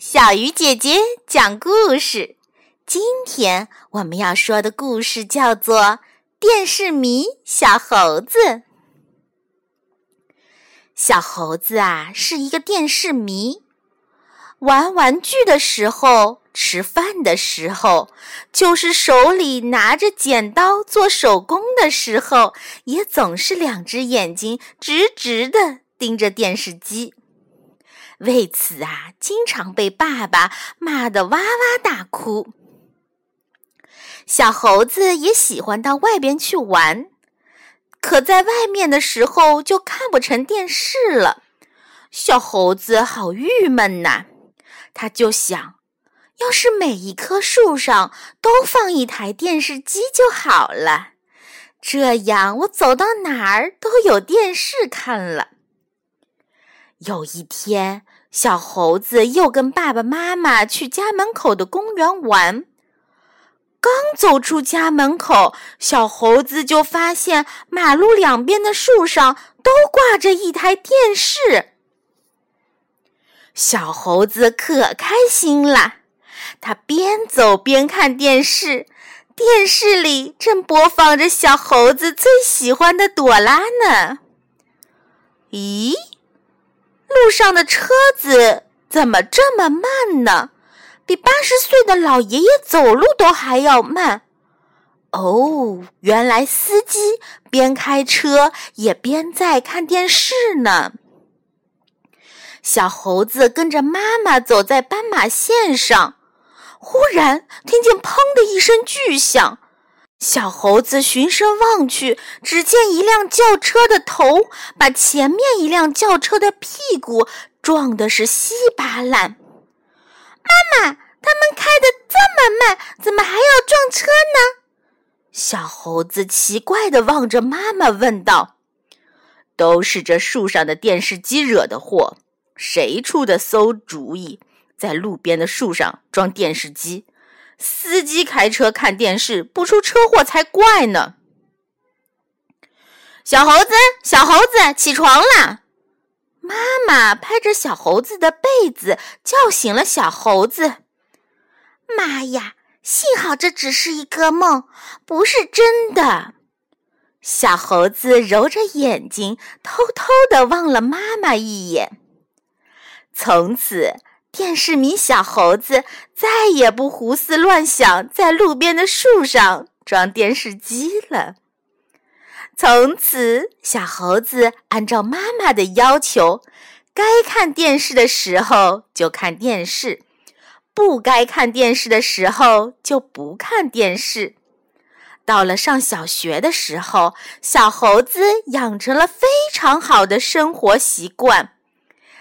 小鱼姐姐讲故事。今天我们要说的故事叫做《电视迷小猴子》。小猴子啊，是一个电视迷。玩玩具的时候，吃饭的时候，就是手里拿着剪刀做手工的时候，也总是两只眼睛直直的盯着电视机。为此啊，经常被爸爸骂得哇哇大哭。小猴子也喜欢到外边去玩，可在外面的时候就看不成电视了。小猴子好郁闷呐，他就想，要是每一棵树上都放一台电视机就好了，这样我走到哪儿都有电视看了。有一天，小猴子又跟爸爸妈妈去家门口的公园玩。刚走出家门口，小猴子就发现马路两边的树上都挂着一台电视。小猴子可开心了，他边走边看电视，电视里正播放着小猴子最喜欢的朵拉呢。咦？路上的车子怎么这么慢呢？比八十岁的老爷爷走路都还要慢。哦，原来司机边开车也边在看电视呢。小猴子跟着妈妈走在斑马线上，忽然听见“砰”的一声巨响。小猴子循声望去，只见一辆轿车的头把前面一辆轿车的屁股撞的是稀巴烂。妈妈，他们开的这么慢，怎么还要撞车呢？小猴子奇怪地望着妈妈问道：“都是这树上的电视机惹的祸，谁出的馊主意，在路边的树上装电视机？”司机开车看电视不出车祸才怪呢！小猴子，小猴子，起床啦！妈妈拍着小猴子的被子，叫醒了小猴子。妈呀，幸好这只是一个梦，不是真的。小猴子揉着眼睛，偷偷的望了妈妈一眼。从此。电视迷小猴子再也不胡思乱想，在路边的树上装电视机了。从此，小猴子按照妈妈的要求，该看电视的时候就看电视，不该看电视的时候就不看电视。到了上小学的时候，小猴子养成了非常好的生活习惯。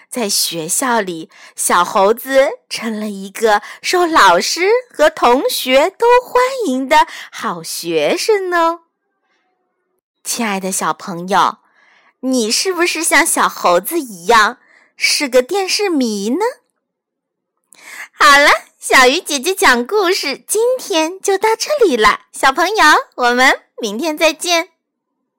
在学校里，小猴子成了一个受老师和同学都欢迎的好学生呢。亲爱的小朋友，你是不是像小猴子一样是个电视迷呢？好了，小鱼姐姐讲故事今天就到这里了，小朋友，我们明天再见。